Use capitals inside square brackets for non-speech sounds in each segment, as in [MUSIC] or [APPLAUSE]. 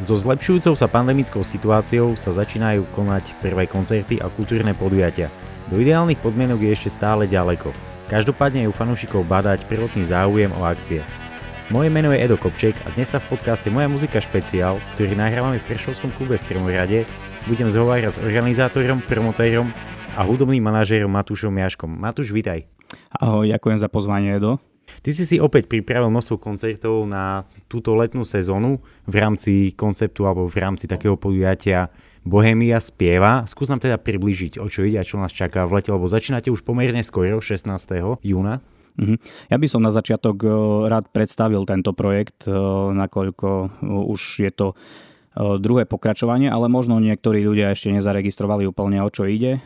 So zlepšujúcou sa pandemickou situáciou sa začínajú konať prvé koncerty a kultúrne podujatia. Do ideálnych podmienok je ešte stále ďaleko. Každopádne je u fanúšikov badať prvotný záujem o akcie. Moje meno je Edo Kopček a dnes sa v podcaste Moja muzika špeciál, ktorý nahrávame v Prešovskom klube Stromorade, budem zhovárať s organizátorom, promotérom a hudobným manažérom Matúšom Jaškom. Matúš, vitaj. Ahoj, ďakujem za pozvanie, Edo. Ty si si opäť pripravil množstvo koncertov na túto letnú sezónu v rámci konceptu alebo v rámci takého podujatia Bohemia spieva. Skús nám teda približiť, o čo ide a čo nás čaká v lete, lebo začínate už pomerne skoro, 16. júna. Mhm. Ja by som na začiatok e, rád predstavil tento projekt, e, nakoľko e, už je to druhé pokračovanie, ale možno niektorí ľudia ešte nezaregistrovali úplne o čo ide.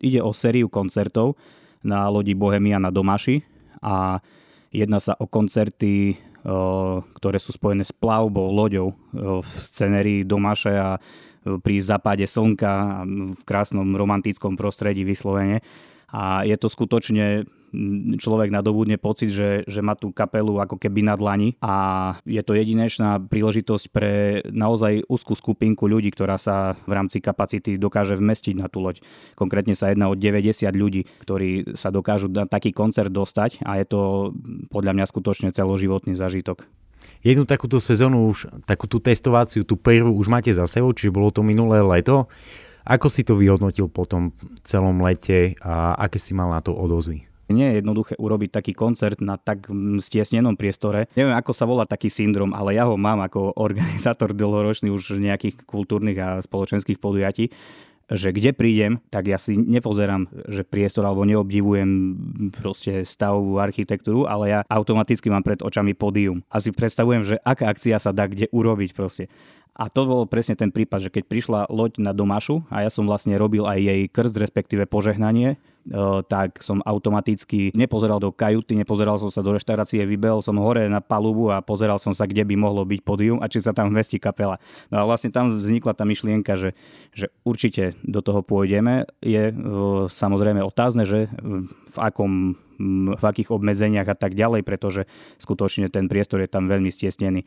Ide o sériu koncertov na lodi Bohemia na Domaši a Jedná sa o koncerty, ktoré sú spojené s plavbou, loďou v scenérii Domaše a pri západe slnka v krásnom romantickom prostredí vyslovene. A je to skutočne človek nadobudne pocit, že, že má tú kapelu ako keby na dlani a je to jedinečná príležitosť pre naozaj úzkú skupinku ľudí, ktorá sa v rámci kapacity dokáže vmestiť na tú loď. Konkrétne sa jedná o 90 ľudí, ktorí sa dokážu na taký koncert dostať a je to podľa mňa skutočne celoživotný zažitok. Jednu takúto sezónu už, takúto testováciu, tú prvú už máte za sebou, čiže bolo to minulé leto. Ako si to vyhodnotil po tom celom lete a aké si mal na to odozvy? Nie je jednoduché urobiť taký koncert na tak stiesnenom priestore. Neviem, ako sa volá taký syndrom, ale ja ho mám ako [LAUGHS] organizátor dlhoročný už nejakých kultúrnych a spoločenských podujatí že kde prídem, tak ja si nepozerám, že priestor alebo neobdivujem proste stavovú architektúru, ale ja automaticky mám pred očami pódium. A si predstavujem, že aká akcia sa dá kde urobiť proste. A to bol presne ten prípad, že keď prišla loď na Domašu a ja som vlastne robil aj jej krst, respektíve požehnanie, tak som automaticky nepozeral do kajuty, nepozeral som sa do reštaurácie, vybehol som hore na palubu a pozeral som sa, kde by mohlo byť podium a či sa tam vmestí kapela. No a vlastne tam vznikla tá myšlienka, že, že určite do toho pôjdeme. Je samozrejme otázne, že v akom v akých obmedzeniach a tak ďalej, pretože skutočne ten priestor je tam veľmi stiesnený.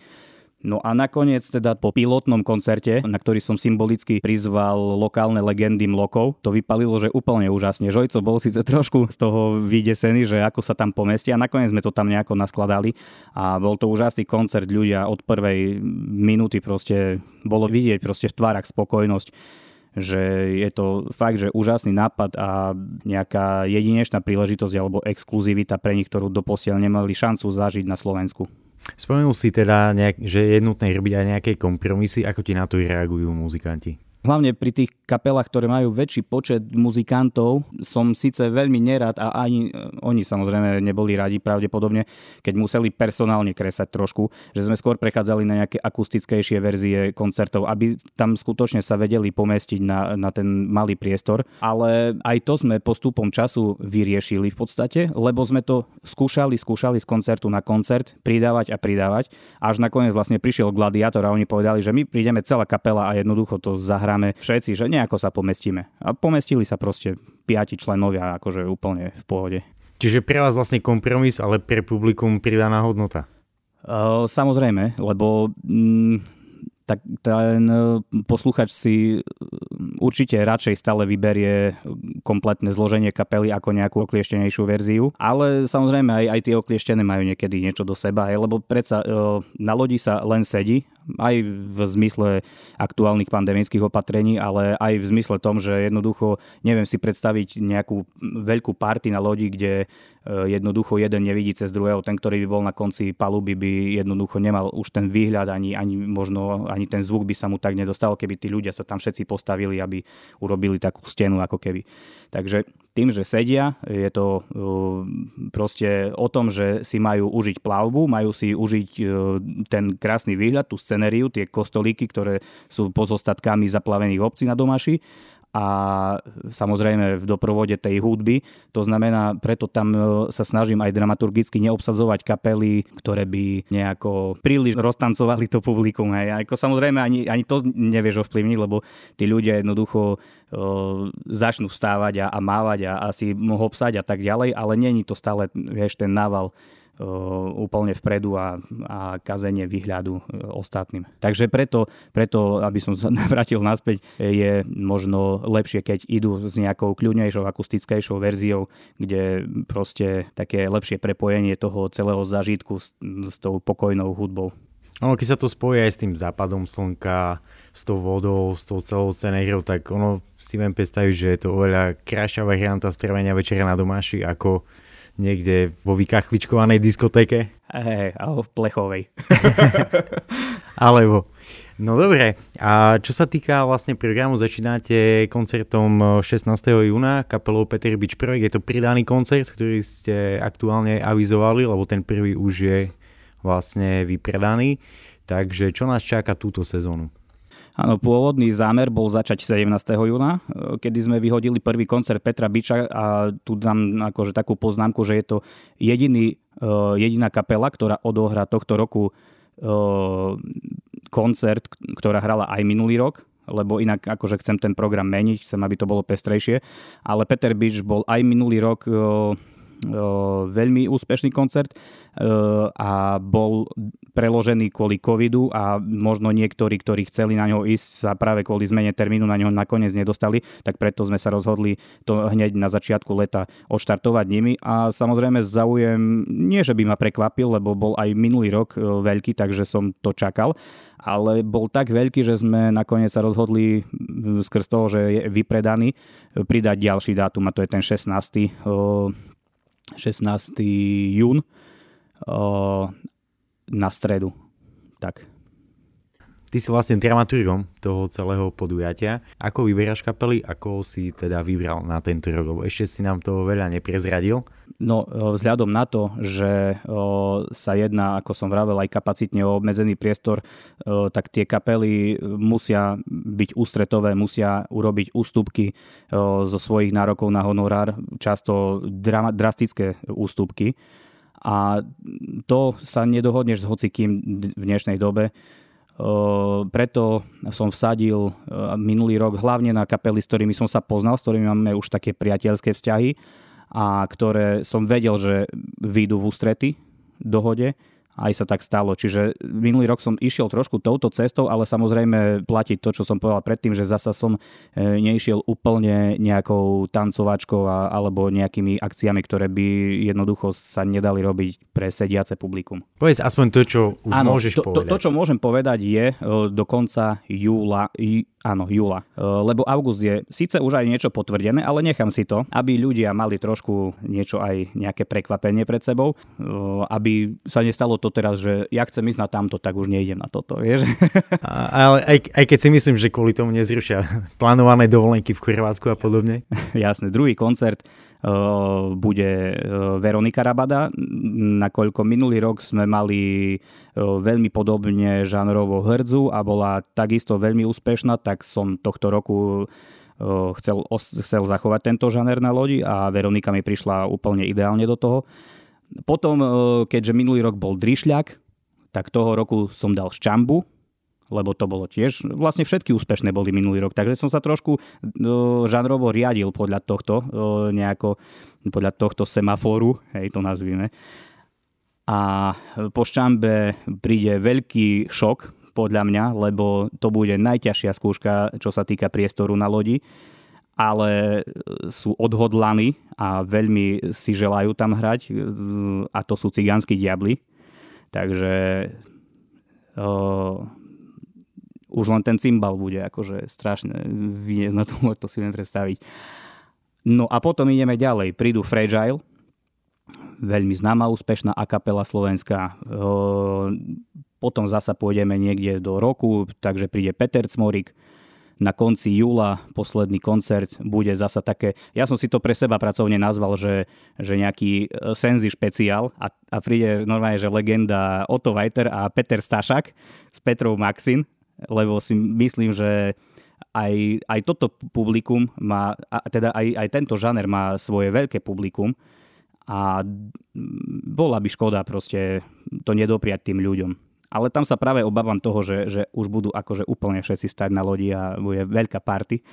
No a nakoniec teda po pilotnom koncerte, na ktorý som symbolicky prizval lokálne legendy mlokov, to vypalilo, že úplne úžasne. Žojco bol síce trošku z toho vydesený, že ako sa tam pomestia. Nakoniec sme to tam nejako naskladali a bol to úžasný koncert. Ľudia od prvej minúty proste bolo vidieť proste v tvárach spokojnosť že je to fakt, že úžasný nápad a nejaká jedinečná príležitosť alebo exkluzivita pre nich, ktorú doposiaľ nemali šancu zažiť na Slovensku. Spomenul si teda, nejak, že je nutné robiť aj nejaké kompromisy. Ako ti na to reagujú muzikanti? Hlavne pri tých kapelách, ktoré majú väčší počet muzikantov, som síce veľmi nerad a ani e, oni samozrejme neboli radi pravdepodobne, keď museli personálne kresať trošku, že sme skôr prechádzali na nejaké akustickejšie verzie koncertov, aby tam skutočne sa vedeli pomestiť na, na ten malý priestor. Ale aj to sme postupom času vyriešili v podstate, lebo sme to skúšali, skúšali z koncertu na koncert, pridávať a pridávať. Až nakoniec vlastne prišiel gladiátor a oni povedali, že my prídeme celá kapela a jednoducho to zahrá hráme všetci, že nejako sa pomestíme. A pomestili sa proste piati členovia akože úplne v pohode. Čiže pre vás vlastne kompromis, ale pre publikum pridaná hodnota. Uh, samozrejme, lebo mm, tak ten e, posluchač si e, určite radšej stále vyberie kompletné zloženie kapely ako nejakú oklieštenejšiu verziu, ale samozrejme aj, aj tie oklieštené majú niekedy niečo do seba, lebo predsa e, na lodi sa len sedí, aj v zmysle aktuálnych pandemických opatrení, ale aj v zmysle tom, že jednoducho neviem si predstaviť nejakú veľkú party na lodi, kde Eh, jednoducho jeden nevidí cez druhého, ten, ktorý by bol na konci paluby, by jednoducho nemal už ten výhľad, ani, ani možno ani ten zvuk by sa mu tak nedostal, keby tí ľudia sa tam všetci postavili, aby urobili takú stenu ako keby. Takže tým, že sedia, je to eh, proste o tom, že si majú užiť plavbu, majú si užiť eh, ten krásny výhľad, tú scenériu, tie kostolíky, ktoré sú pozostatkami zaplavených obcí na Domaši a samozrejme v doprovode tej hudby. To znamená, preto tam e, sa snažím aj dramaturgicky neobsadzovať kapely, ktoré by nejako príliš roztancovali to publikum. Hej. Ako samozrejme ani, ani to nevieš ovplyvniť, lebo tí ľudia jednoducho uh, začnú vstávať a, a mávať a asi mohol psať a tak ďalej, ale není to stále, vieš, ten nával úplne vpredu a, a kazenie výhľadu ostatným. Takže preto, preto, aby som sa [LAUGHS] vrátil naspäť, je možno lepšie, keď idú s nejakou kľudnejšou, akustickejšou verziou, kde proste také lepšie prepojenie toho celého zážitku s, s tou pokojnou hudbou. Ono, keď sa to spojí aj s tým západom slnka, s tou vodou, s tou celou scenériou, tak ono si viem predstaviť, že je to oveľa krajšia varianta strávenia večera na domáši ako niekde vo vykachličkovanej diskotéke. Hej, alebo v plechovej. [LAUGHS] alebo. No dobre, a čo sa týka vlastne programu, začínate koncertom 16. júna kapelou Peter Beach Projekt. Je to pridaný koncert, ktorý ste aktuálne avizovali, lebo ten prvý už je vlastne vypredaný. Takže čo nás čaká túto sezónu? Áno, pôvodný zámer bol začať 17. júna, kedy sme vyhodili prvý koncert Petra Biča a tu dám akože takú poznámku, že je to jediný, e, jediná kapela, ktorá odohrá tohto roku e, koncert, ktorá hrala aj minulý rok, lebo inak akože chcem ten program meniť, chcem, aby to bolo pestrejšie. Ale Peter Bič bol aj minulý rok e, veľmi úspešný koncert a bol preložený kvôli covidu a možno niektorí, ktorí chceli na ňo ísť sa práve kvôli zmene termínu na ňo nakoniec nedostali, tak preto sme sa rozhodli to hneď na začiatku leta odštartovať nimi a samozrejme záujem nie, že by ma prekvapil, lebo bol aj minulý rok veľký, takže som to čakal, ale bol tak veľký, že sme nakoniec sa rozhodli skrz toho, že je vypredaný, pridať ďalší dátum a to je ten 16. 16. jún na stredu. Tak. Ty si vlastne dramaturgom toho celého podujatia. Ako vyberáš kapely, ako si teda vybral na tento rok? Lebo ešte si nám to veľa neprezradil. No vzhľadom na to, že o, sa jedná, ako som vravel, aj kapacitne o obmedzený priestor, o, tak tie kapely musia byť ústretové, musia urobiť ústupky zo svojich nárokov na honorár, často drastické ústupky. A to sa nedohodneš s hocikým v dnešnej dobe preto som vsadil minulý rok hlavne na kapely, s ktorými som sa poznal, s ktorými máme už také priateľské vzťahy a ktoré som vedel, že výjdu v ústrety dohode aj sa tak stalo. Čiže minulý rok som išiel trošku touto cestou, ale samozrejme platiť to, čo som povedal predtým, že zasa som e, neišiel úplne nejakou tancovačkou a, alebo nejakými akciami, ktoré by jednoducho sa nedali robiť pre sediace publikum. Povedz aspoň to, čo už Áno, môžeš to, povedať. To, to, čo môžem povedať je e, do konca júla, Áno, júla. E, lebo august je síce už aj niečo potvrdené, ale nechám si to, aby ľudia mali trošku niečo aj nejaké prekvapenie pred sebou, aby sa nestalo to teraz, že ja chcem ísť na tamto, tak už nejdem na toto, vieš. Ale aj, aj keď si myslím, že kvôli tomu nezrušia plánované dovolenky v Chorvátsku a podobne. [LAUGHS] Jasne, druhý koncert uh, bude uh, Veronika Rabada, nakoľko minulý rok sme mali uh, veľmi podobne žánrovo hrdzu a bola takisto veľmi úspešná, tak som tohto roku chcel, chcel zachovať tento žáner na lodi a Veronika mi prišla úplne ideálne do toho. Potom, e, keďže minulý rok bol Drišľak, tak toho roku som dal Ščambu, lebo to bolo tiež, vlastne všetky úspešné boli minulý rok, takže som sa trošku uh, žánrovo riadil podľa tohto, uh, nejako, podľa tohto semaforu, hej, to nazvime. A po Ščambe príde veľký šok, podľa mňa, lebo to bude najťažšia skúška, čo sa týka priestoru na lodi ale sú odhodlaní a veľmi si želajú tam hrať a to sú cigánsky diabli. Takže uh, už len ten cymbal bude akože strašne vyniesť na tom, [LAUGHS] to si viem predstaviť. No a potom ideme ďalej. Prídu Fragile, veľmi známa, úspešná akapela slovenská. Uh, potom zasa pôjdeme niekde do roku, takže príde Peter Cmorik, na konci júla posledný koncert bude zasa také, ja som si to pre seba pracovne nazval, že, že nejaký e, senzi špeciál a, a príde normálne, že legenda Otto Weiter a Peter Stašak s Petrou Maxin, lebo si myslím, že aj, aj toto publikum má, a teda aj, aj tento žáner má svoje veľké publikum a bola by škoda proste to nedopriať tým ľuďom. Ale tam sa práve obávam toho, že, že už budú akože úplne všetci stať na lodi a bude veľká party.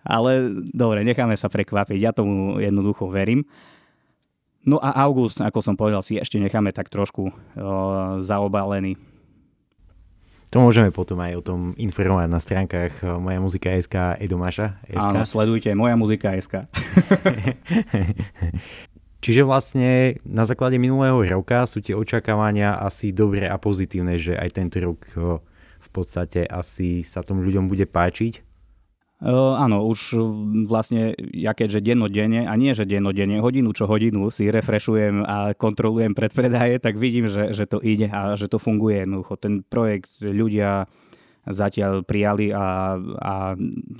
Ale dobre, necháme sa prekvapiť, ja tomu jednoducho verím. No a august, ako som povedal, si ešte necháme tak trošku o, zaobalený. To môžeme potom aj o tom informovať na stránkach Moja muzika.sk a Edomaša. Áno, sledujte Moja muzika.sk. [LAUGHS] Čiže vlastne na základe minulého roka sú tie očakávania asi dobré a pozitívne, že aj tento rok v podstate asi sa tomu ľuďom bude páčiť. Uh, áno, už vlastne ja keďže dennodenne, a nie že dennodenne, hodinu čo hodinu si refreshujem a kontrolujem predpredaje, tak vidím, že, že to ide a že to funguje jednoducho. Ten projekt ľudia zatiaľ prijali a, a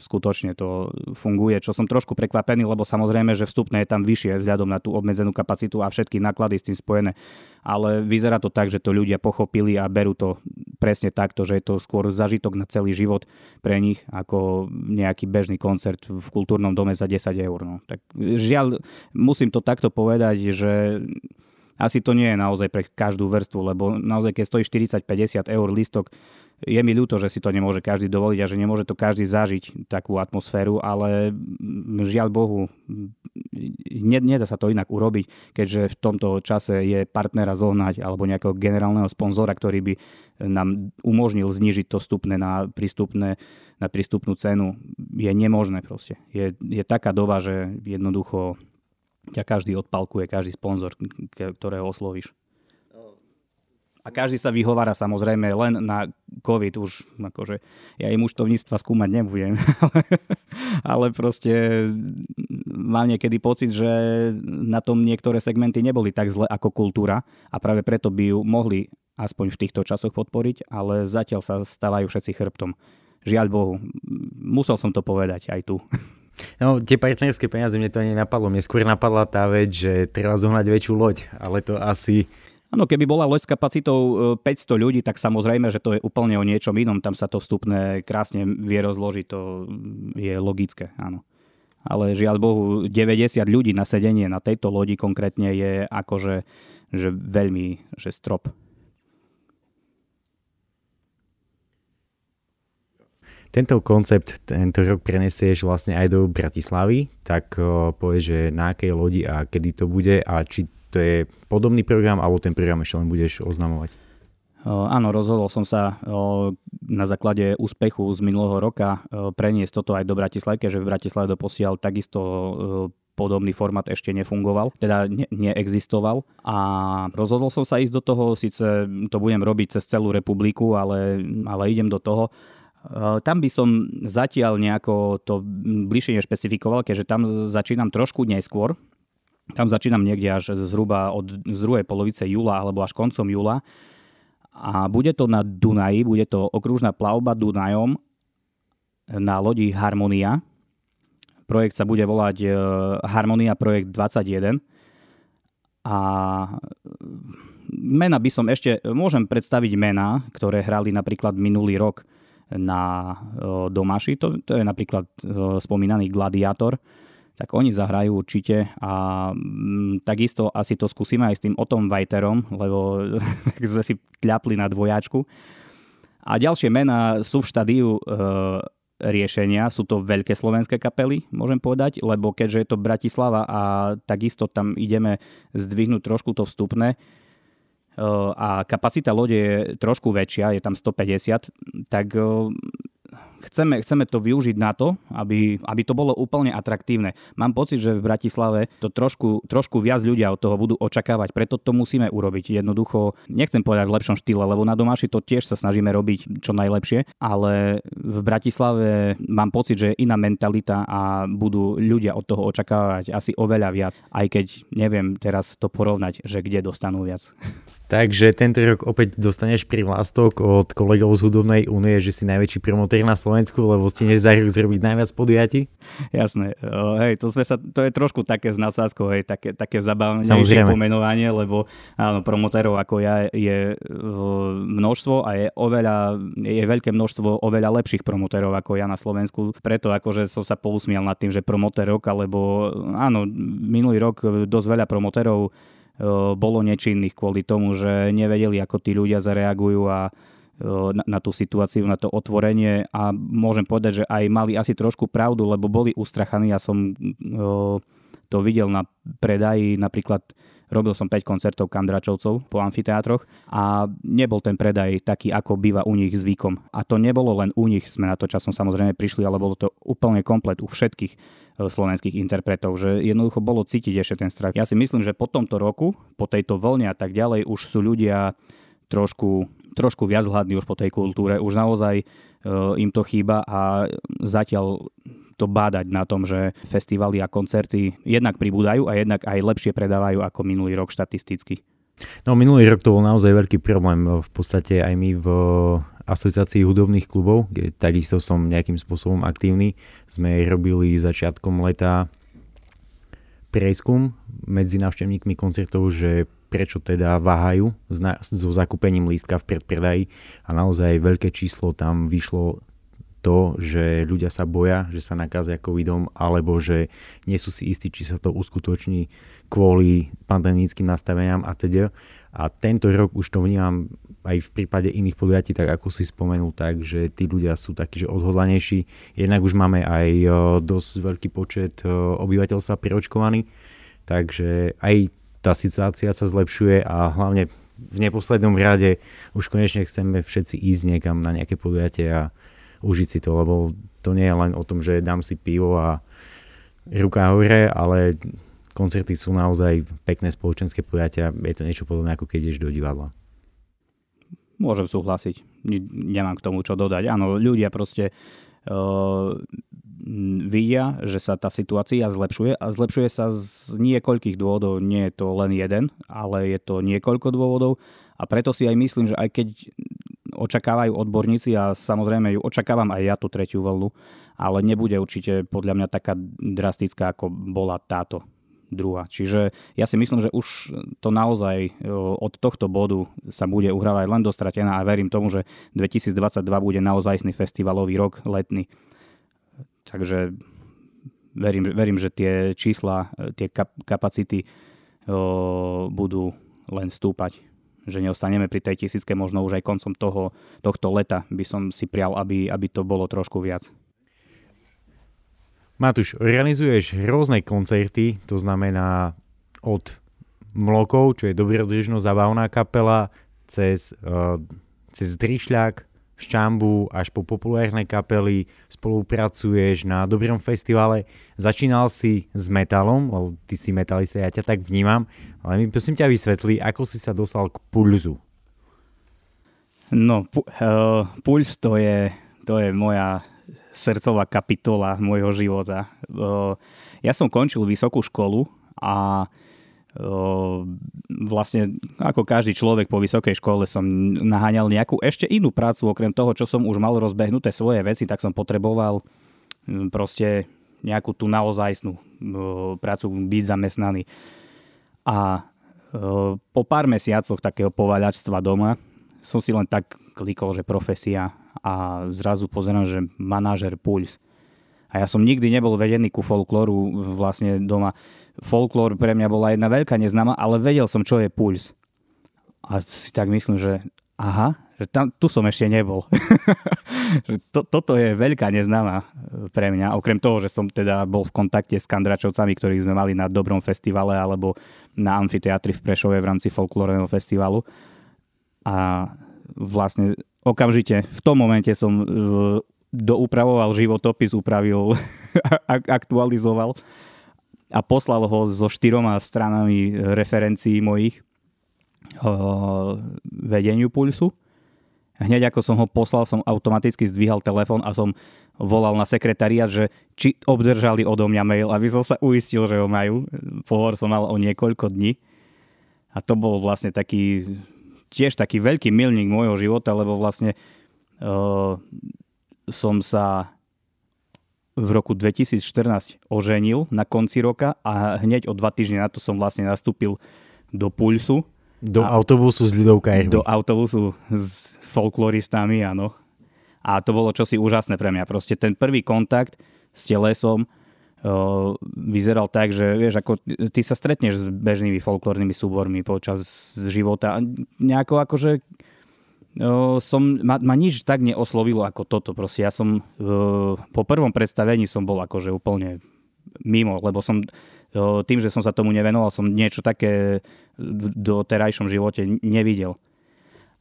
skutočne to funguje, čo som trošku prekvapený, lebo samozrejme, že vstupné je tam vyššie vzhľadom na tú obmedzenú kapacitu a všetky náklady s tým spojené. Ale vyzerá to tak, že to ľudia pochopili a berú to presne takto, že je to skôr zažitok na celý život pre nich ako nejaký bežný koncert v kultúrnom dome za 10 eur. No. Tak žiaľ, musím to takto povedať, že asi to nie je naozaj pre každú vrstvu, lebo naozaj keď stojí 40-50 eur listok, je mi ľúto, že si to nemôže každý dovoliť a že nemôže to každý zažiť takú atmosféru, ale žiaľ Bohu, nedá sa to inak urobiť, keďže v tomto čase je partnera zohnať alebo nejakého generálneho sponzora, ktorý by nám umožnil znižiť to vstupné na prístupné na prístupnú cenu je nemožné proste. Je, je taká doba, že jednoducho ťa každý odpalkuje, každý sponzor, ktorého oslovíš. A každý sa vyhovára samozrejme len na COVID už, akože ja im účtovníctva skúmať nebudem, [LAUGHS] ale, ale proste mám niekedy pocit, že na tom niektoré segmenty neboli tak zle ako kultúra a práve preto by ju mohli aspoň v týchto časoch podporiť, ale zatiaľ sa stávajú všetci chrbtom. Žiaľ Bohu, musel som to povedať aj tu. No, tie partnerské peniaze mne to ani napadlo. Mne skôr napadla tá vec, že treba zohnať väčšiu loď, ale to asi Áno, keby bola loď s kapacitou 500 e, ľudí, tak samozrejme, že to je úplne o niečom inom. Tam sa to vstupné krásne vie rozložiť, to je logické, áno. Ale žiaľ Bohu, 90 ľudí na sedenie na tejto lodi konkrétne je akože že veľmi že strop. Tento koncept tento rok prenesieš vlastne aj do Bratislavy, tak uh, povieš, že na akej lodi a kedy to bude a či to je podobný program, alebo ten program ešte len budeš oznamovať? Áno, rozhodol som sa na základe úspechu z minulého roka preniesť toto aj do Bratislavy, že v Bratislave doposiaľ takisto podobný format ešte nefungoval, teda ne, neexistoval a rozhodol som sa ísť do toho, síce to budem robiť cez celú republiku, ale, ale idem do toho. Tam by som zatiaľ nejako to bližšie nešpecifikoval, keďže tam začínam trošku neskôr, tam začínam niekde až zhruba od z druhej polovice júla alebo až koncom júla. A bude to na Dunaji, bude to okružná plavba Dunajom na lodi Harmonia. Projekt sa bude volať e, Harmonia Projekt 21. A mena by som ešte, môžem predstaviť mená, ktoré hrali napríklad minulý rok na e, Domaši. To, to je napríklad e, spomínaný Gladiátor tak oni zahrajú určite a m, mm, takisto asi to skúsime aj s tým Otom Vajterom, lebo [LAUGHS] sme si tľapli na dvojáčku. A ďalšie mená sú v štádiu e, riešenia, sú to veľké slovenské kapely, môžem povedať, lebo keďže je to Bratislava a takisto tam ideme zdvihnúť trošku to vstupné, e, a kapacita lode je trošku väčšia, je tam 150, tak e, chceme, chceme to využiť na to, aby, aby to bolo úplne atraktívne. Mám pocit, že v Bratislave to trošku, trošku viac ľudia od toho budú očakávať, preto to musíme urobiť. Jednoducho, nechcem povedať v lepšom štýle, lebo na domáši to tiež sa snažíme robiť čo najlepšie, ale v Bratislave mám pocit, že je iná mentalita a budú ľudia od toho očakávať asi oveľa viac, aj keď neviem teraz to porovnať, že kde dostanú viac. [LAUGHS] Takže tento rok opäť dostaneš privlastok od kolegov z Hudobnej únie, že si najväčší promotér na Slovensku, lebo ste než za rok zrobiť najviac podujatí? Jasné. O, hej, to, sme sa, to je trošku také s nasádzkou, hej, také, také zabavnejšie pomenovanie, lebo áno, promotérov ako ja je množstvo a je oveľa, je veľké množstvo oveľa lepších promotérov ako ja na Slovensku. Preto akože som sa pousmial nad tým, že promotér rok, alebo áno, minulý rok dosť veľa promotérov bolo nečinných kvôli tomu, že nevedeli, ako tí ľudia zareagujú a na, na tú situáciu, na to otvorenie a môžem povedať, že aj mali asi trošku pravdu, lebo boli ustrachaní. Ja som to videl na predaji napríklad Robil som 5 koncertov kandračovcov po amfiteátroch a nebol ten predaj taký, ako býva u nich zvykom. A to nebolo len u nich, sme na to časom samozrejme prišli, ale bolo to úplne komplet u všetkých e, slovenských interpretov, že jednoducho bolo cítiť ešte ten strach. Ja si myslím, že po tomto roku, po tejto vlne a tak ďalej, už sú ľudia trošku, trošku viac hladní už po tej kultúre. Už naozaj im to chýba a zatiaľ to bádať na tom, že festivaly a koncerty jednak pribúdajú a jednak aj lepšie predávajú ako minulý rok štatisticky. No minulý rok to bol naozaj veľký problém. V podstate aj my v asociácii hudobných klubov, kde takisto som nejakým spôsobom aktívny, sme robili začiatkom leta prieskum medzi návštevníkmi koncertov, že prečo teda váhajú so zakúpením lístka v predpredaji a naozaj veľké číslo tam vyšlo to, že ľudia sa boja, že sa nakazia covidom, alebo že nie sú si istí, či sa to uskutoční kvôli pandemickým nastaveniam a teda. A tento rok už to vnímam aj v prípade iných podujatí, tak ako si spomenul, tak, že tí ľudia sú takí, že odhodlanejší. Jednak už máme aj dosť veľký počet obyvateľstva preočkovaný, takže aj tá situácia sa zlepšuje a hlavne v neposlednom rade už konečne chceme všetci ísť niekam na nejaké podujatie a užiť si to, lebo to nie je len o tom, že dám si pivo a ruka hore, ale koncerty sú naozaj pekné spoločenské podujatia. Je to niečo podobné, ako keď ideš do divadla. Môžem súhlasiť. Nemám k tomu čo dodať. Áno, ľudia proste uh, vidia, že sa tá situácia zlepšuje a zlepšuje sa z niekoľkých dôvodov. Nie je to len jeden, ale je to niekoľko dôvodov a preto si aj myslím, že aj keď očakávajú odborníci a samozrejme ju očakávam aj ja tú tretiu vlnu, ale nebude určite podľa mňa taká drastická, ako bola táto druhá. Čiže ja si myslím, že už to naozaj od tohto bodu sa bude uhrávať len dostratená a verím tomu, že 2022 bude naozajstný festivalový rok letný. Takže verím, verím že tie čísla, tie kapacity e, budú len stúpať že neostaneme pri tej tisícke, možno už aj koncom toho, tohto leta by som si prial, aby, aby to bolo trošku viac. Matúš, organizuješ rôzne koncerty, to znamená od Mlokov, čo je dobrodružno zabavná kapela, cez, cez Drišľak, Šťambu až po populárne kapely, spolupracuješ na dobrom festivale. Začínal si s metalom, lebo ty si metalista, ja ťa tak vnímam, ale mi prosím ťa vysvetli, ako si sa dostal k pulzu. No, pu- uh, puls to je, to je moja srdcová kapitola môjho života. Uh, ja som končil vysokú školu a vlastne ako každý človek po vysokej škole som naháňal nejakú ešte inú prácu, okrem toho, čo som už mal rozbehnuté svoje veci, tak som potreboval proste nejakú tú naozajstnú prácu, byť zamestnaný. A po pár mesiacoch takého povaľačstva doma som si len tak klikol, že profesia a zrazu pozerám, že manažer Puls. A ja som nikdy nebol vedený ku folklóru vlastne doma folklór pre mňa bola jedna veľká neznáma, ale vedel som, čo je puls. A si tak myslím, že aha, že tam, tu som ešte nebol. [LAUGHS] to, toto je veľká neznáma pre mňa, okrem toho, že som teda bol v kontakte s kandračovcami, ktorých sme mali na Dobrom festivale alebo na amfiteatri v Prešove v rámci folklórneho festivalu. A vlastne okamžite v tom momente som e, doupravoval životopis, upravil, [LAUGHS] aktualizoval a poslal ho so štyroma stranami referencií mojich uh, vedeniu pulsu. Hneď ako som ho poslal, som automaticky zdvíhal telefón a som volal na sekretariat, že či obdržali odo mňa mail, aby som sa uistil, že ho majú. Pohovor som mal o niekoľko dní. A to bol vlastne taký, tiež taký veľký milník môjho života, lebo vlastne uh, som sa v roku 2014 oženil na konci roka a hneď o dva týždne na to som vlastne nastúpil do Pulsu. Do a, autobusu s ľudovka Do autobusu s folkloristami, áno. A to bolo čosi úžasné pre mňa. Proste ten prvý kontakt s telesom uh, vyzeral tak, že vieš, ako ty sa stretneš s bežnými folklórnymi súbormi počas života. Nejako akože som, ma, ma nič tak neoslovilo ako toto. Proste ja som po prvom predstavení som bol akože úplne mimo, lebo som tým, že som sa tomu nevenoval, som niečo také v doterajšom živote nevidel.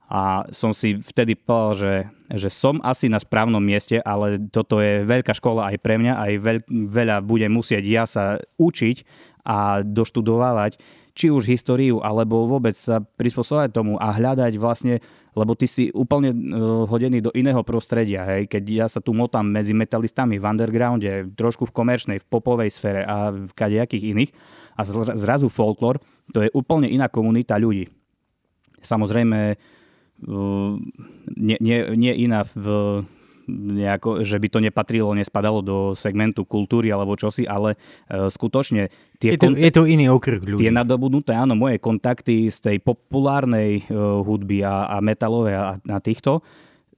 A som si vtedy povedal, že, že som asi na správnom mieste, ale toto je veľká škola aj pre mňa, aj veľ, veľa budem musieť ja sa učiť a doštudovávať, či už históriu, alebo vôbec sa prispôsobovať tomu a hľadať vlastne, lebo ty si úplne uh, hodený do iného prostredia, hej, keď ja sa tu motám medzi metalistami v undergrounde, trošku v komerčnej, v popovej sfére a v kadejakých iných a zrazu folklór, to je úplne iná komunita ľudí. Samozrejme, nie, nie, nie iná v nejako, že by to nepatrilo, nespadalo do segmentu kultúry alebo čosi, ale uh, skutočne tie... Je to, kont- je to iný okruh ľudí. Tie nadobudnuté, áno, moje kontakty z tej populárnej uh, hudby a, a metalové a, a týchto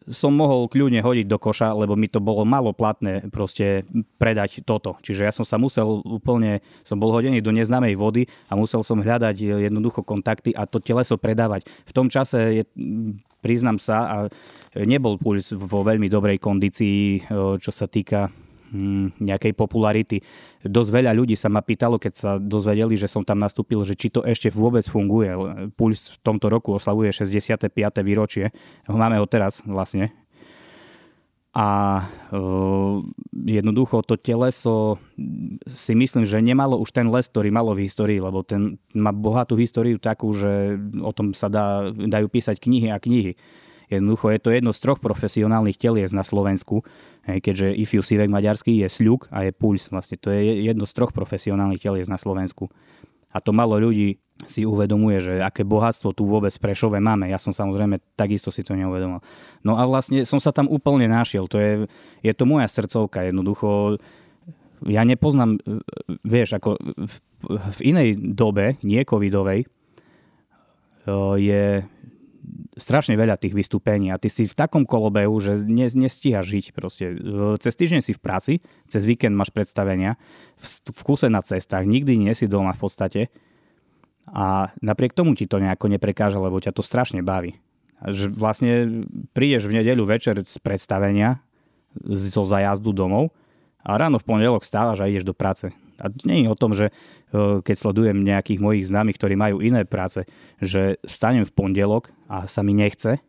som mohol kľudne hodiť do koša, lebo mi to bolo malo platné proste predať toto. Čiže ja som sa musel úplne, som bol hodený do neznámej vody a musel som hľadať jednoducho kontakty a to teleso predávať. V tom čase, je, priznám sa, a nebol puls vo veľmi dobrej kondícii, čo sa týka nejakej popularity. Dosť veľa ľudí sa ma pýtalo, keď sa dozvedeli, že som tam nastúpil, že či to ešte vôbec funguje. Puls v tomto roku oslavuje 65. výročie. Máme ho teraz vlastne. A uh, jednoducho to teleso si myslím, že nemalo už ten les, ktorý malo v histórii, lebo ten má bohatú históriu takú, že o tom sa dá, dajú písať knihy a knihy. Jednoducho je to jedno z troch profesionálnych telies na Slovensku, keďže IFU Sivek maďarský je sľuk a je puls. Vlastne to je jedno z troch profesionálnych telies na Slovensku. A to malo ľudí si uvedomuje, že aké bohatstvo tu vôbec v Prešove máme. Ja som samozrejme takisto si to neuvedomal. No a vlastne som sa tam úplne našiel. To je, je to moja srdcovka. Jednoducho ja nepoznám, vieš, ako v, v inej dobe, nie covidovej, je, strašne veľa tých vystúpení a ty si v takom kolobehu, že ne, nestíhaš žiť proste. Cez týždeň si v práci, cez víkend máš predstavenia, v, v kuse na cestách, nikdy nie si doma v podstate a napriek tomu ti to nejako neprekáža, lebo ťa to strašne baví. Že vlastne prídeš v nedeľu večer z predstavenia, zo zajazdu domov a ráno v pondelok stávaš a ideš do práce. A nie je o tom, že e, keď sledujem nejakých mojich známych, ktorí majú iné práce, že stanem v pondelok a sa mi nechce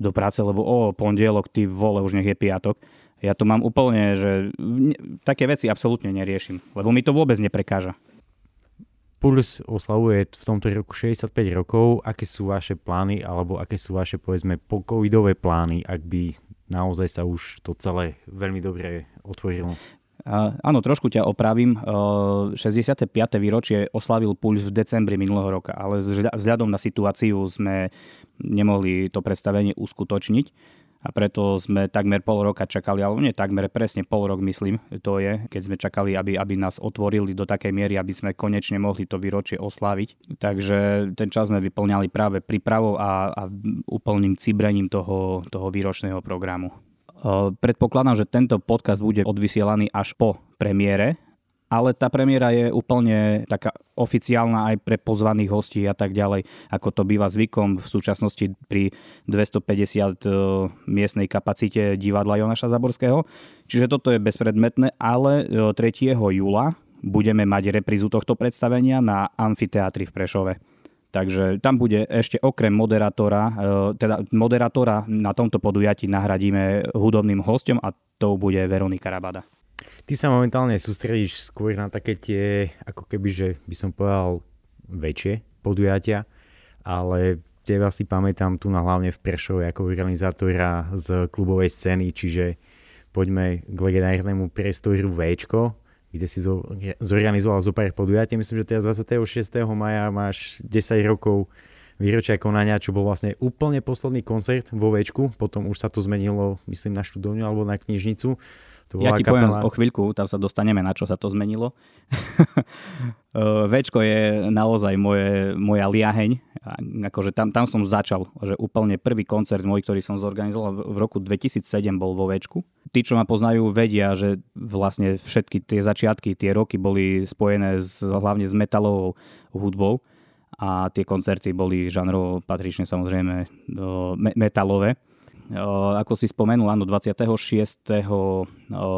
do práce, lebo o pondelok, ty vole, už nech je piatok. Ja to mám úplne, že také veci absolútne neriešim, lebo mi to vôbec neprekáža. Puls oslavuje v tomto roku 65 rokov. Aké sú vaše plány, alebo aké sú vaše, povedzme, pokovidové plány, ak by naozaj sa už to celé veľmi dobre otvorilo? Áno, trošku ťa opravím. 65. výročie oslavil Puls v decembri minulého roka, ale vzhľadom na situáciu sme nemohli to predstavenie uskutočniť a preto sme takmer pol roka čakali, alebo nie takmer, presne pol rok myslím, to je, keď sme čakali, aby, aby nás otvorili do takej miery, aby sme konečne mohli to výročie osláviť. Takže ten čas sme vyplňali práve prípravou a, a úplným cibrením toho, toho výročného programu. Predpokladám, že tento podcast bude odvysielaný až po premiére, ale tá premiéra je úplne taká oficiálna aj pre pozvaných hostí a tak ďalej, ako to býva zvykom v súčasnosti pri 250 e, miestnej kapacite divadla Jonaša Zaborského. Čiže toto je bezpredmetné, ale 3. E, júla budeme mať reprízu tohto predstavenia na amfiteátri v Prešove. Takže tam bude ešte okrem moderátora, e, teda moderátora na tomto podujatí nahradíme hudobným hostom a to bude Veronika Rabada. Ty sa momentálne sústredíš skôr na také tie, ako keby, že by som povedal, väčšie podujatia, ale teba si pamätám tu na hlavne v Prešove ako organizátora z klubovej scény, čiže poďme k legendárnemu priestoru Včko, kde si zorganizoval zo pár podujatí. Myslím, že teraz 26. maja máš 10 rokov výročia konania, čo bol vlastne úplne posledný koncert vo Včku, potom už sa to zmenilo, myslím, na študovňu alebo na knižnicu. To ja ti kapela... poviem o chvíľku, tam sa dostaneme, na čo sa to zmenilo. [LAUGHS] Včko je naozaj moje, moja liaheň. Akože tam, tam som začal, že úplne prvý koncert môj, ktorý som zorganizoval v roku 2007 bol vo Včku. Tí, čo ma poznajú, vedia, že vlastne všetky tie začiatky, tie roky boli spojené s, hlavne s metalovou hudbou a tie koncerty boli žanrovo patrične samozrejme metalové. Ako si spomenul, áno, 26.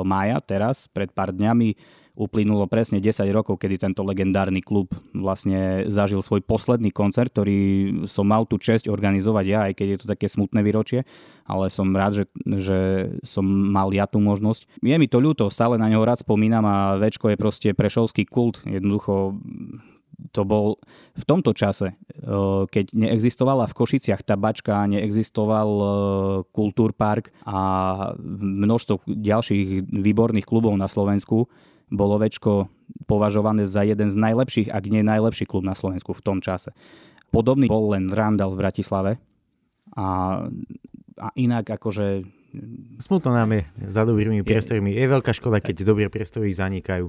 mája teraz, pred pár dňami, uplynulo presne 10 rokov, kedy tento legendárny klub vlastne zažil svoj posledný koncert, ktorý som mal tú čest organizovať ja, aj keď je to také smutné výročie, ale som rád, že, že som mal ja tú možnosť. Je mi to ľúto, stále na neho rád spomínam a Večko je proste prešovský kult, jednoducho to bol v tomto čase, eh, keď neexistovala v Košiciach tabačka, neexistoval eh, Kultúrpark a množstvo ďalších výborných klubov na Slovensku, bolo Večko považované za jeden z najlepších, ak nie najlepší klub na Slovensku v tom čase. Podobný bol len Randall v Bratislave a, a inak akože... Smutno nám je za dobrými priestormi. Je veľká škoda, keď dobré priestory zanikajú.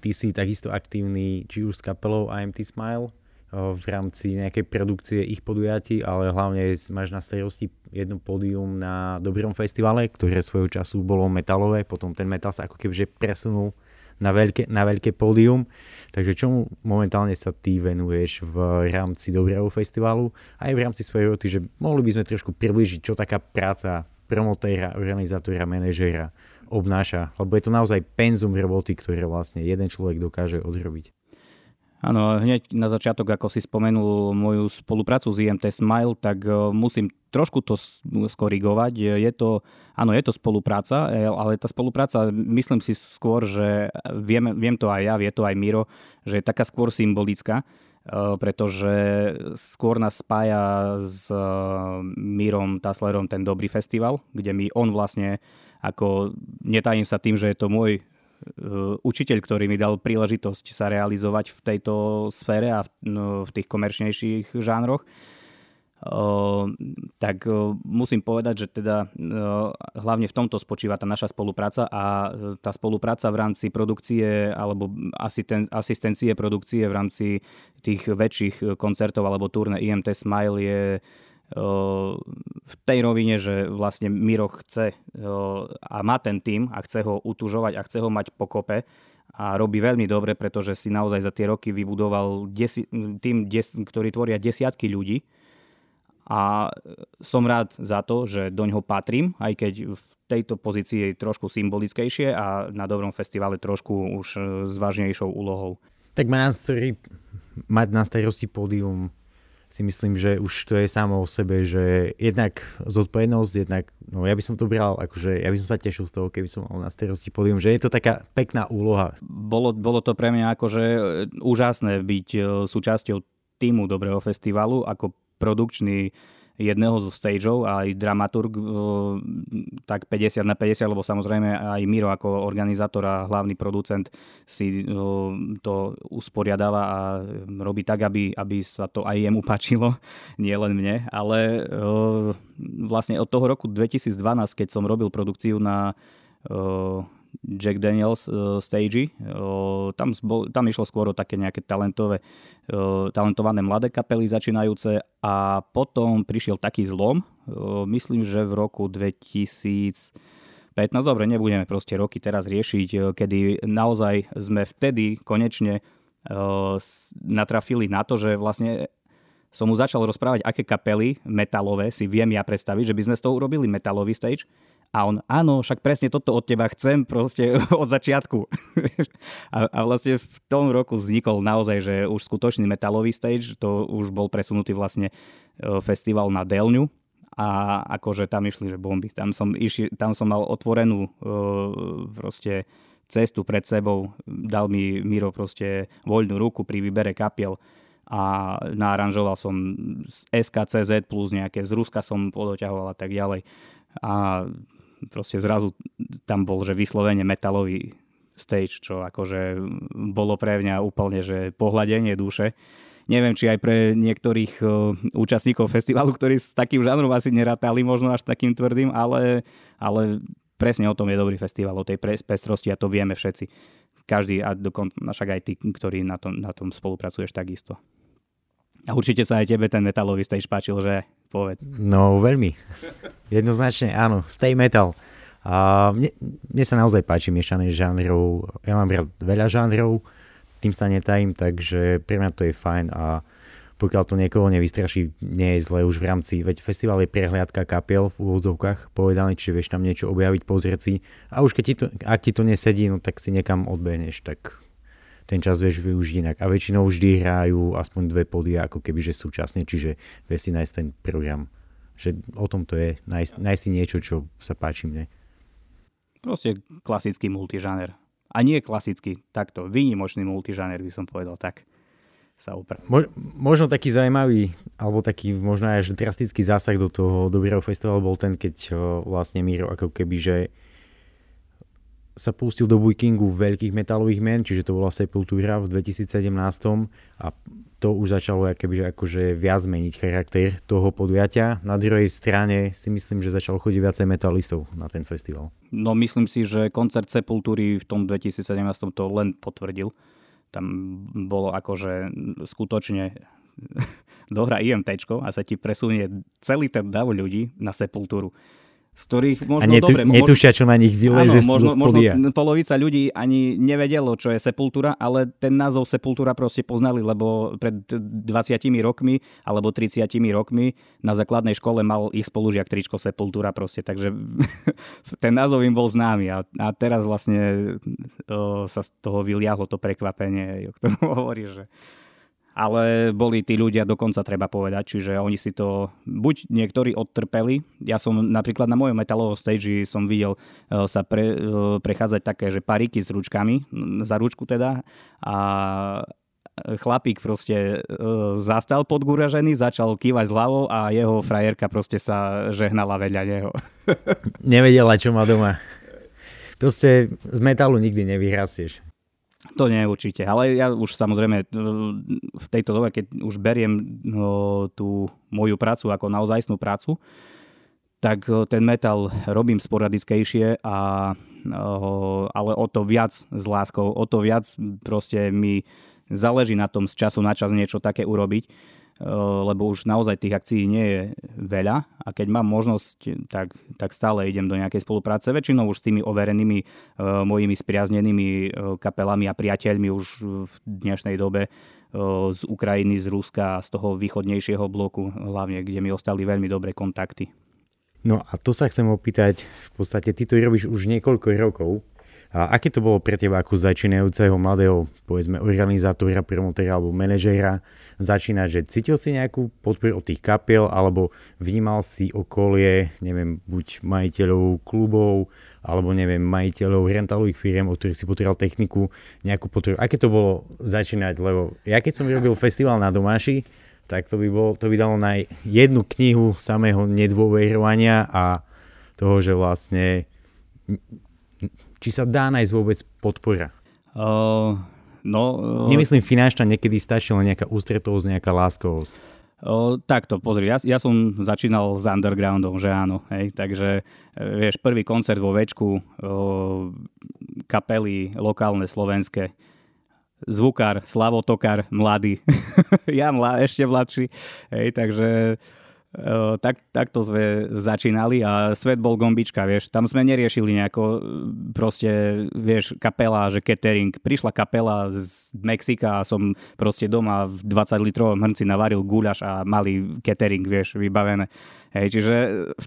Ty si takisto aktívny či už s kapelou IMT Smile v rámci nejakej produkcie ich podujatí, ale hlavne máš na starosti jedno pódium na Dobrom festivale, ktoré svojho času bolo metalové, potom ten metal sa ako keby presunul na veľké, na veľké pódium. Takže čomu momentálne sa ty venuješ v rámci Dobrého festivalu aj v rámci svojej roty, že mohli by sme trošku približiť, čo taká práca promotéra, organizátora, manažéra obnáša, lebo je to naozaj penzum roboty, ktoré vlastne jeden človek dokáže odrobiť. Áno, hneď na začiatok, ako si spomenul moju spoluprácu s IMT Smile, tak e, musím trošku to skorigovať. Je to, áno, je to spolupráca, e, ale tá spolupráca, myslím si skôr, že viem, viem to aj ja, vie to aj Miro, že je taká skôr symbolická, e, pretože skôr nás spája s Mírom Taslerom ten dobrý festival, kde mi on vlastne, ako netajím sa tým, že je to môj Eh, učiteľ, ktorý mi dal príležitosť sa realizovať v tejto sfére a v, no, v tých komerčnejších žánroch. Uh, tak uh, musím povedať, že teda uh, hlavne v tomto spočíva tá naša spolupráca a tá spolupráca v rámci produkcie alebo asisten- asistencie produkcie v rámci tých väčších koncertov alebo turné IMT Smile je v tej rovine, že vlastne Miro chce a má ten tým a chce ho utužovať a chce ho mať pokope a robí veľmi dobre, pretože si naozaj za tie roky vybudoval desi- tým, des- ktorý tvoria desiatky ľudí a som rád za to, že doň ho patrím, aj keď v tejto pozícii je trošku symbolickejšie a na dobrom festivale trošku už s vážnejšou úlohou. Tak má nás mať na starosti pódium si myslím, že už to je samo o sebe, že jednak zodpovednosť, jednak, no ja by som to bral, akože ja by som sa tešil z toho, keby som mal na starosti pódium, že je to taká pekná úloha. Bolo, bolo to pre mňa akože e, úžasné byť e, súčasťou týmu Dobrého festivalu ako produkčný jedného zo stageov aj dramaturg tak 50 na 50, lebo samozrejme aj Miro ako organizátor a hlavný producent si to usporiadáva a robí tak, aby, aby sa to aj jemu páčilo, [LAUGHS] nie len mne, ale vlastne od toho roku 2012, keď som robil produkciu na Jack Daniels uh, stage. Uh, tam, bol, tam išlo skôr o také nejaké talentové, uh, talentované mladé kapely začínajúce a potom prišiel taký zlom, uh, myslím, že v roku 2015, dobre, nebudeme proste roky teraz riešiť, kedy naozaj sme vtedy konečne uh, natrafili na to, že vlastne som mu začal rozprávať, aké kapely metalové si viem ja predstaviť, že by sme z toho urobili metalový stage a on, áno, však presne toto od teba chcem proste [LAUGHS] od začiatku. a, a vlastne v tom roku vznikol naozaj, že už skutočný metalový stage, to už bol presunutý vlastne e, festival na Delňu, a akože tam išli, že bomby. Tam som, iši, tam som mal otvorenú uh, proste cestu pred sebou. Dal mi Miro proste voľnú ruku pri výbere kapiel a naaranžoval som z SKCZ plus nejaké z Ruska som podoťahoval a tak ďalej. A proste zrazu tam bol, že vyslovene metalový stage, čo akože bolo pre mňa úplne, že pohľadenie duše. Neviem, či aj pre niektorých uh, účastníkov festivalu, ktorí s takým žánrom asi nerátali, možno až takým tvrdým, ale, ale presne o tom je dobrý festival, o tej pestrosti a to vieme všetci. Každý a dokonca však aj ty, ktorý na tom, na tom spolupracuješ takisto. A určite sa aj tebe ten metalový stage páčil, že? Povedz. No veľmi. Jednoznačne áno. Stay metal. A mne, mne sa naozaj páči miešané žánrov. Ja mám rád veľa žánrov, tým sa netajím, takže pre mňa to je fajn a pokiaľ to niekoho nevystraší, nie je zle už v rámci, veď festival je prehliadka kapiel v úvodzovkách povedaný, čiže vieš tam niečo objaviť, pozrieť si a už keď ti to, ak ti to nesedí, no tak si niekam odbehneš, tak ten čas vieš využiť inak. A väčšinou vždy hrajú aspoň dve podia, ako keby že súčasne, čiže vieš si nájsť ten program. Že o tom to je, nájsť, nájsť si niečo, čo sa páči mne. Proste klasický multižáner. A nie klasický, takto, výnimočný multižáner by som povedal tak sa. Mo- možno taký zaujímavý, alebo taký možno aj drastický zásah do toho dobrého festivalu bol ten, keď vlastne Miro ako keby, že sa pustil do bookingu veľkých metalových men, čiže to bola Sepultura v 2017 a to už začalo že akože viac meniť charakter toho podujatia. Na druhej strane si myslím, že začalo chodiť viacej metalistov na ten festival. No myslím si, že koncert Sepultúry v tom 2017 to len potvrdil tam bolo akože skutočne [LAUGHS] dohra IMT a sa ti presunie celý ten dav ľudí na sepultúru z ktorých možno a netu, dobre... Netušia, čo na nich vyleze áno, možno, možno polovica ľudí ani nevedelo, čo je Sepultura, ale ten názov Sepultura proste poznali, lebo pred 20 rokmi alebo 30 rokmi na základnej škole mal ich spolužiak tričko Sepultura proste, takže [LAUGHS] ten názov im bol známy. A, a teraz vlastne o, sa z toho vyliahlo to prekvapenie, o ktorom [LAUGHS] hovorí, že ale boli tí ľudia dokonca treba povedať, čiže oni si to buď niektorí odtrpeli, ja som napríklad na mojom metalovom stage som videl e, sa pre, e, prechádzať také, že pariky s ručkami, za ručku teda a chlapík proste e, zastal podgúražený, začal kývať z hlavou a jeho frajerka proste sa žehnala vedľa neho. Nevedela, čo má doma. Proste z metalu nikdy nevyhrastieš. To nie určite, ale ja už samozrejme v tejto dobe, keď už beriem no, tú moju prácu ako naozajstnú prácu, tak ten metal robím sporadickejšie, a, ale o to viac s láskou, o to viac proste mi záleží na tom z času na čas niečo také urobiť lebo už naozaj tých akcií nie je veľa a keď mám možnosť, tak, tak stále idem do nejakej spolupráce. Väčšinou už s tými overenými uh, mojimi spriaznenými uh, kapelami a priateľmi už v dnešnej dobe z Ukrajiny, z Ruska, z toho východnejšieho bloku hlavne, kde mi ostali veľmi dobré kontakty. No a to sa chcem opýtať, v podstate ty to robíš už niekoľko rokov, a aké to bolo pre teba ako začínajúceho mladého, povedzme, organizátora, promotéra alebo manažéra začínať, že cítil si nejakú podporu od tých kapiel alebo vnímal si okolie, neviem, buď majiteľov klubov alebo neviem, majiteľov rentalových firiem, od ktorých si potreboval techniku, nejakú podporu. Aké to bolo začínať? Lebo ja keď som robil festival na Domáši, tak to by, bol, to by dalo na jednu knihu samého nedôverovania a toho, že vlastne či sa dá nájsť vôbec podpora? Uh, no, uh, Nemyslím finančná, niekedy stačí len nejaká ústretovosť, nejaká láskovosť. O, takto, pozri, ja, ja som začínal s undergroundom, že áno, hej, takže e, vieš, prvý koncert vo Večku, o, kapely lokálne slovenské, zvukár, Slavotokar, mladý, [LAUGHS] ja mlad, ešte mladší, hej, takže tak, takto sme začínali a svet bol gombička, vieš. Tam sme neriešili nejako proste, vieš, kapela, že catering. Prišla kapela z Mexika a som proste doma v 20 litrovom hrnci navaril guľaš a mali catering, vieš, vybavené. Hej, čiže v,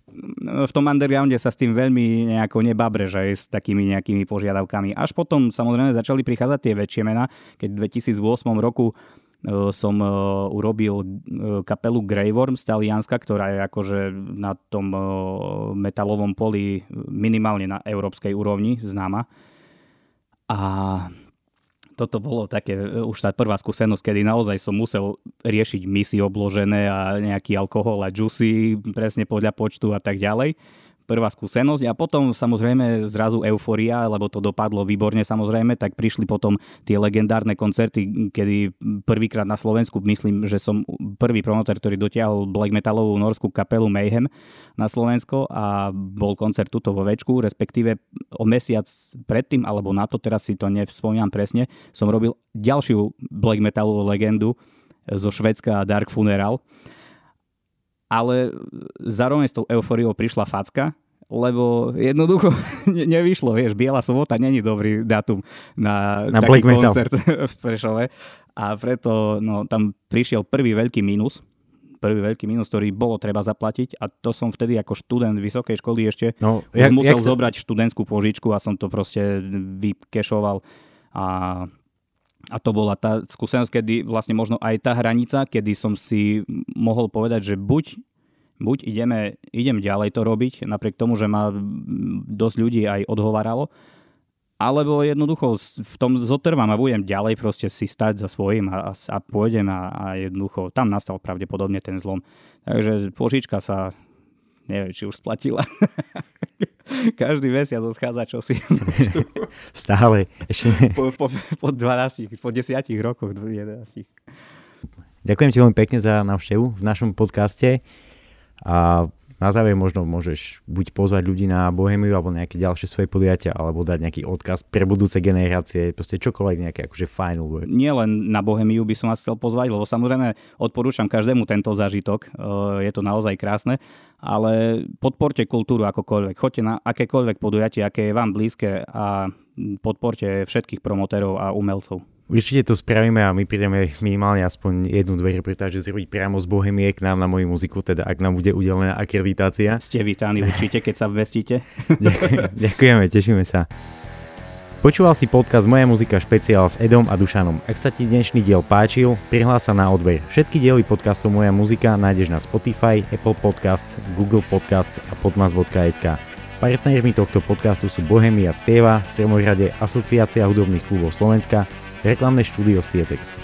v tom undergrounde sa s tým veľmi nejako nebabre, že s takými nejakými požiadavkami. Až potom samozrejme začali prichádzať tie väčšie mená, keď v 2008 roku som eh, urobil eh, kapelu Grey Worm z Talianska, ktorá je akože na tom metalovom poli minimálne na európskej úrovni známa. A toto bolo také už tá prvá skúsenosť, kedy naozaj som musel riešiť misy obložené a nejaký alkohol a juicy presne podľa počtu a tak ďalej prvá skúsenosť. A potom samozrejme zrazu euforia, lebo to dopadlo výborne samozrejme, tak prišli potom tie legendárne koncerty, kedy prvýkrát na Slovensku, myslím, že som prvý promotor, ktorý dotiahol black metalovú norskú kapelu Mayhem na Slovensko a bol koncert tuto vo Večku, respektíve o mesiac predtým, alebo na to, teraz si to nevspomínam presne, som robil ďalšiu black metalovú legendu zo Švedska Dark Funeral ale zároveň s tou euforiou prišla facka, lebo jednoducho [LAUGHS] nevyšlo, vieš, Biela sobota není dobrý datum na, na taký Black koncert [LAUGHS] v Prešove. A preto no, tam prišiel prvý veľký mínus, prvý veľký mínus, ktorý bolo treba zaplatiť a to som vtedy ako študent vysokej školy ešte no, jak, musel jak zobrať sa... študentskú požičku a som to proste vykešoval. A a to bola tá skúsenosť, kedy vlastne možno aj tá hranica, kedy som si mohol povedať, že buď, buď ideme, idem ďalej to robiť, napriek tomu, že ma dosť ľudí aj odhováralo, alebo jednoducho v tom zotrvám a budem ďalej proste si stať za svojím a, a pôjdem a, a jednoducho tam nastal pravdepodobne ten zlom. Takže požička sa, neviem, či už splatila. [LAUGHS] [LAUGHS] Každý mesiac odchádza čosi. [LAUGHS] Stále. Ešte... Po, po, po 12, po 10 rokoch, 11. Ďakujem ti veľmi pekne za návštevu v našom podcaste a na záver možno môžeš buď pozvať ľudí na Bohemiu alebo nejaké ďalšie svoje podujatia alebo dať nejaký odkaz pre budúce generácie, proste čokoľvek nejaké akože final word. Nie len na Bohemiu by som vás chcel pozvať, lebo samozrejme odporúčam každému tento zážitok, je to naozaj krásne, ale podporte kultúru akokoľvek, choďte na akékoľvek podujatie, aké je vám blízke a podporte všetkých promotérov a umelcov. Určite to spravíme a my prídeme minimálne aspoň jednu, dve reportáže zrobiť priamo z Bohemie k nám na moju muziku, teda ak nám bude udelená akreditácia. Ste vítaní určite, keď sa vmestíte. [LAUGHS] Ďakujem, ďakujeme, tešíme sa. Počúval si podcast Moja muzika špeciál s Edom a Dušanom. Ak sa ti dnešný diel páčil, prihlás sa na odber. Všetky diely podcastov Moja muzika nájdeš na Spotify, Apple Podcasts, Google Podcasts a podmas.sk. Partnermi tohto podcastu sú Bohemia Spieva, Stremohrade Asociácia hudobných klubov Slovenska, reklamné štúdio Sietex.